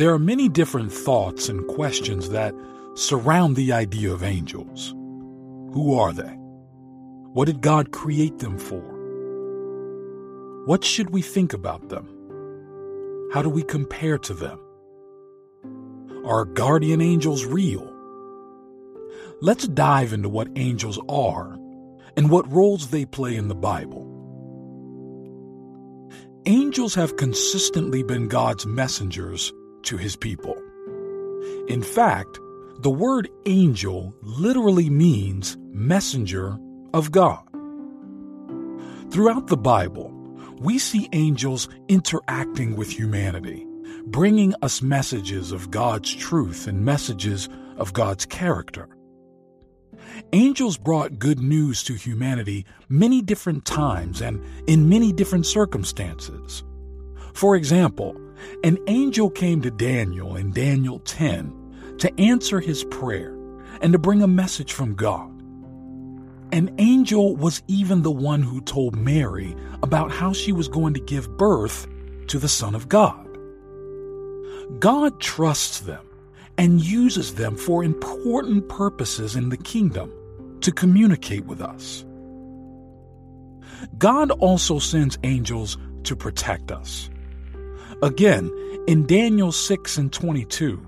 There are many different thoughts and questions that surround the idea of angels. Who are they? What did God create them for? What should we think about them? How do we compare to them? Are guardian angels real? Let's dive into what angels are and what roles they play in the Bible. Angels have consistently been God's messengers to his people. In fact, the word angel literally means messenger of God. Throughout the Bible, we see angels interacting with humanity, bringing us messages of God's truth and messages of God's character. Angels brought good news to humanity many different times and in many different circumstances. For example, an angel came to Daniel in Daniel 10 to answer his prayer and to bring a message from God. An angel was even the one who told Mary about how she was going to give birth to the Son of God. God trusts them and uses them for important purposes in the kingdom to communicate with us. God also sends angels to protect us. Again, in Daniel 6 and 22,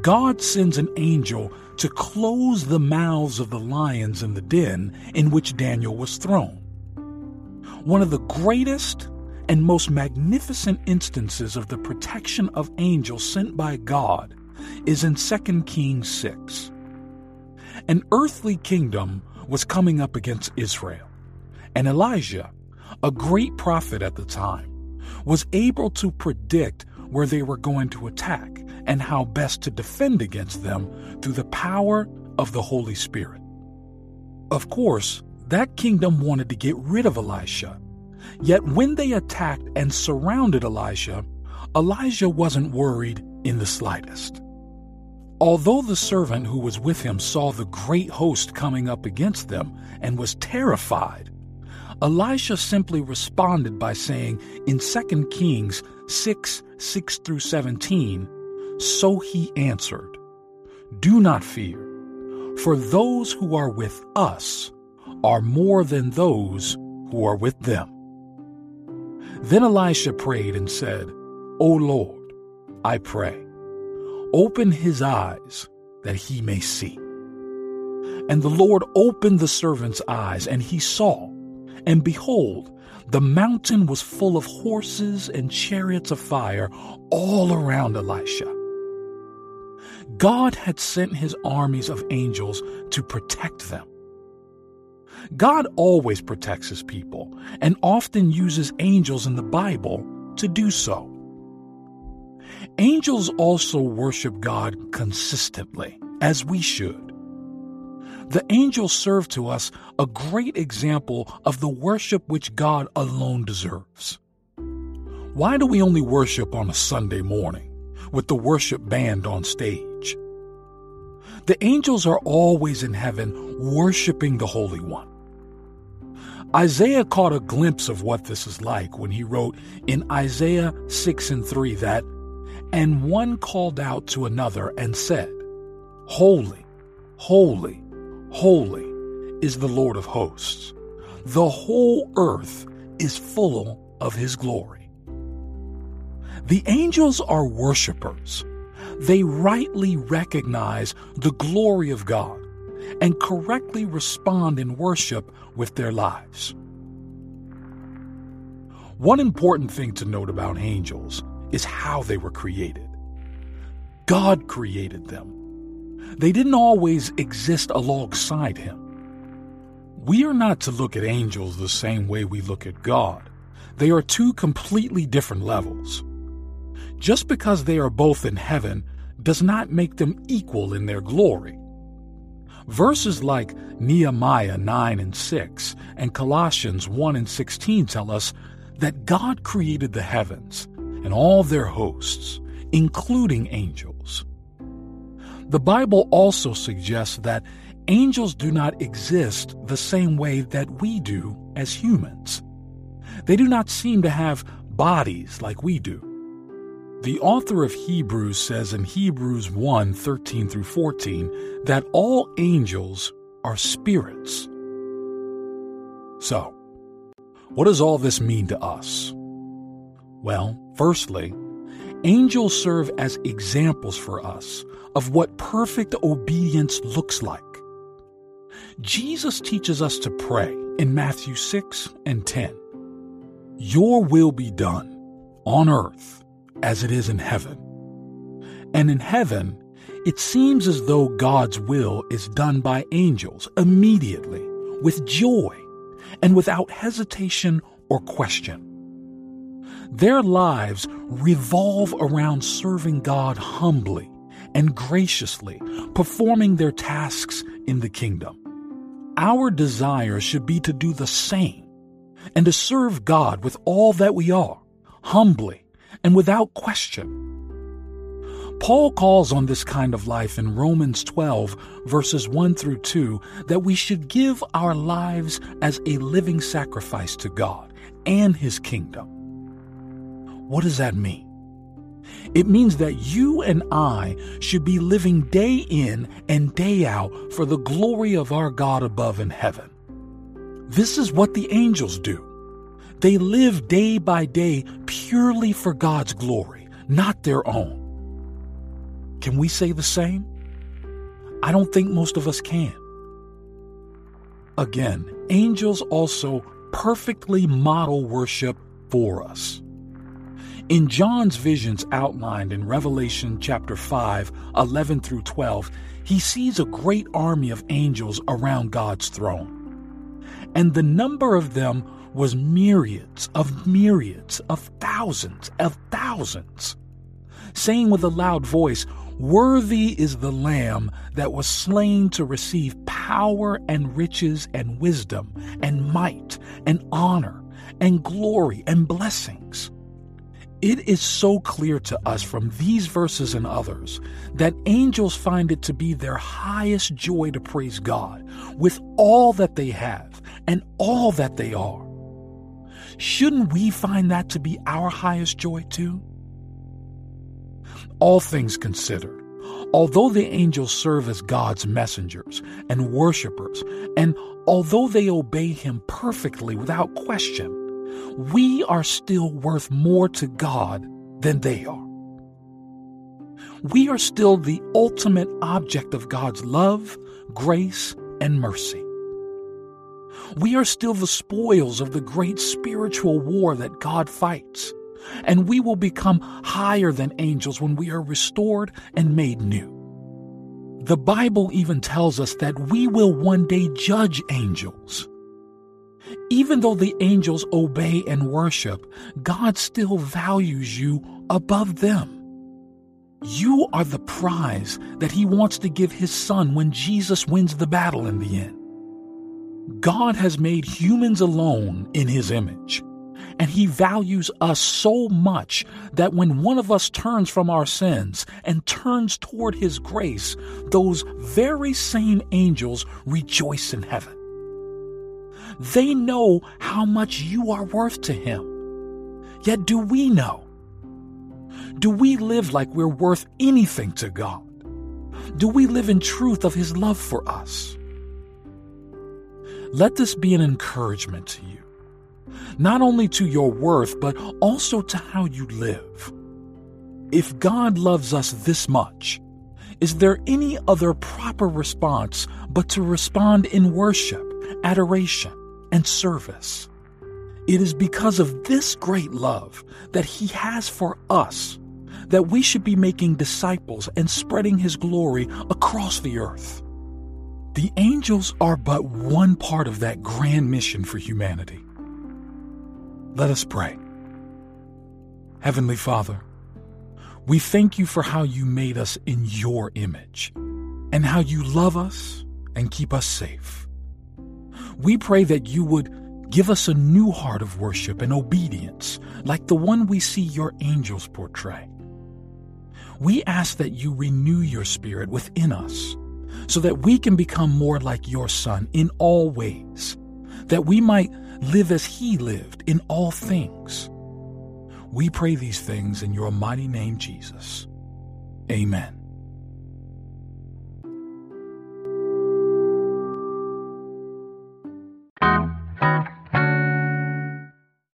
God sends an angel to close the mouths of the lions in the den in which Daniel was thrown. One of the greatest and most magnificent instances of the protection of angels sent by God is in 2 Kings 6. An earthly kingdom was coming up against Israel, and Elisha, a great prophet at the time, was able to predict where they were going to attack and how best to defend against them through the power of the Holy Spirit. Of course, that kingdom wanted to get rid of Elisha. Yet when they attacked and surrounded Elisha, Elijah wasn't worried in the slightest. Although the servant who was with him saw the great host coming up against them and was terrified, Elisha simply responded by saying in 2 Kings 6 6 through 17, So he answered, Do not fear, for those who are with us are more than those who are with them. Then Elisha prayed and said, O Lord, I pray, open his eyes that he may see. And the Lord opened the servant's eyes, and he saw and behold, the mountain was full of horses and chariots of fire all around Elisha. God had sent his armies of angels to protect them. God always protects his people and often uses angels in the Bible to do so. Angels also worship God consistently, as we should. The angels serve to us a great example of the worship which God alone deserves. Why do we only worship on a Sunday morning with the worship band on stage? The angels are always in heaven worshiping the Holy One. Isaiah caught a glimpse of what this is like when he wrote in Isaiah 6 and 3 that, And one called out to another and said, Holy, holy, Holy is the Lord of hosts. The whole earth is full of his glory. The angels are worshipers. They rightly recognize the glory of God and correctly respond in worship with their lives. One important thing to note about angels is how they were created. God created them they didn't always exist alongside him. We are not to look at angels the same way we look at God. They are two completely different levels. Just because they are both in heaven does not make them equal in their glory. Verses like Nehemiah 9 and 6 and Colossians 1 and 16 tell us that God created the heavens and all their hosts, including angels. The Bible also suggests that angels do not exist the same way that we do as humans. They do not seem to have bodies like we do. The author of Hebrews says in Hebrews 1 13 through 14 that all angels are spirits. So, what does all this mean to us? Well, firstly, angels serve as examples for us of what perfect obedience looks like. Jesus teaches us to pray in Matthew 6 and 10 Your will be done on earth as it is in heaven. And in heaven, it seems as though God's will is done by angels immediately, with joy, and without hesitation or question. Their lives revolve around serving God humbly and graciously, performing their tasks in the kingdom. Our desire should be to do the same and to serve God with all that we are, humbly and without question. Paul calls on this kind of life in Romans 12, verses 1 through 2, that we should give our lives as a living sacrifice to God and His kingdom. What does that mean? It means that you and I should be living day in and day out for the glory of our God above in heaven. This is what the angels do. They live day by day purely for God's glory, not their own. Can we say the same? I don't think most of us can. Again, angels also perfectly model worship for us. In John's visions outlined in Revelation chapter 5, 11 through 12, he sees a great army of angels around God's throne. And the number of them was myriads of myriads of thousands of thousands, saying with a loud voice, Worthy is the Lamb that was slain to receive power and riches and wisdom and might and honor and glory and blessings. It is so clear to us from these verses and others that angels find it to be their highest joy to praise God with all that they have and all that they are. Shouldn't we find that to be our highest joy too? All things considered, although the angels serve as God's messengers and worshippers, and although they obey Him perfectly without question, we are still worth more to God than they are. We are still the ultimate object of God's love, grace, and mercy we are still the spoils of the great spiritual war that God fights. And we will become higher than angels when we are restored and made new. The Bible even tells us that we will one day judge angels. Even though the angels obey and worship, God still values you above them. You are the prize that He wants to give His Son when Jesus wins the battle in the end. God has made humans alone in His image. And He values us so much that when one of us turns from our sins and turns toward His grace, those very same angels rejoice in heaven. They know how much you are worth to Him. Yet, do we know? Do we live like we're worth anything to God? Do we live in truth of His love for us? Let this be an encouragement to you, not only to your worth, but also to how you live. If God loves us this much, is there any other proper response but to respond in worship, adoration, and service? It is because of this great love that He has for us that we should be making disciples and spreading His glory across the earth. The angels are but one part of that grand mission for humanity. Let us pray. Heavenly Father, we thank you for how you made us in your image and how you love us and keep us safe. We pray that you would give us a new heart of worship and obedience like the one we see your angels portray. We ask that you renew your spirit within us so that we can become more like your Son in all ways, that we might live as he lived in all things. We pray these things in your mighty name, Jesus. Amen.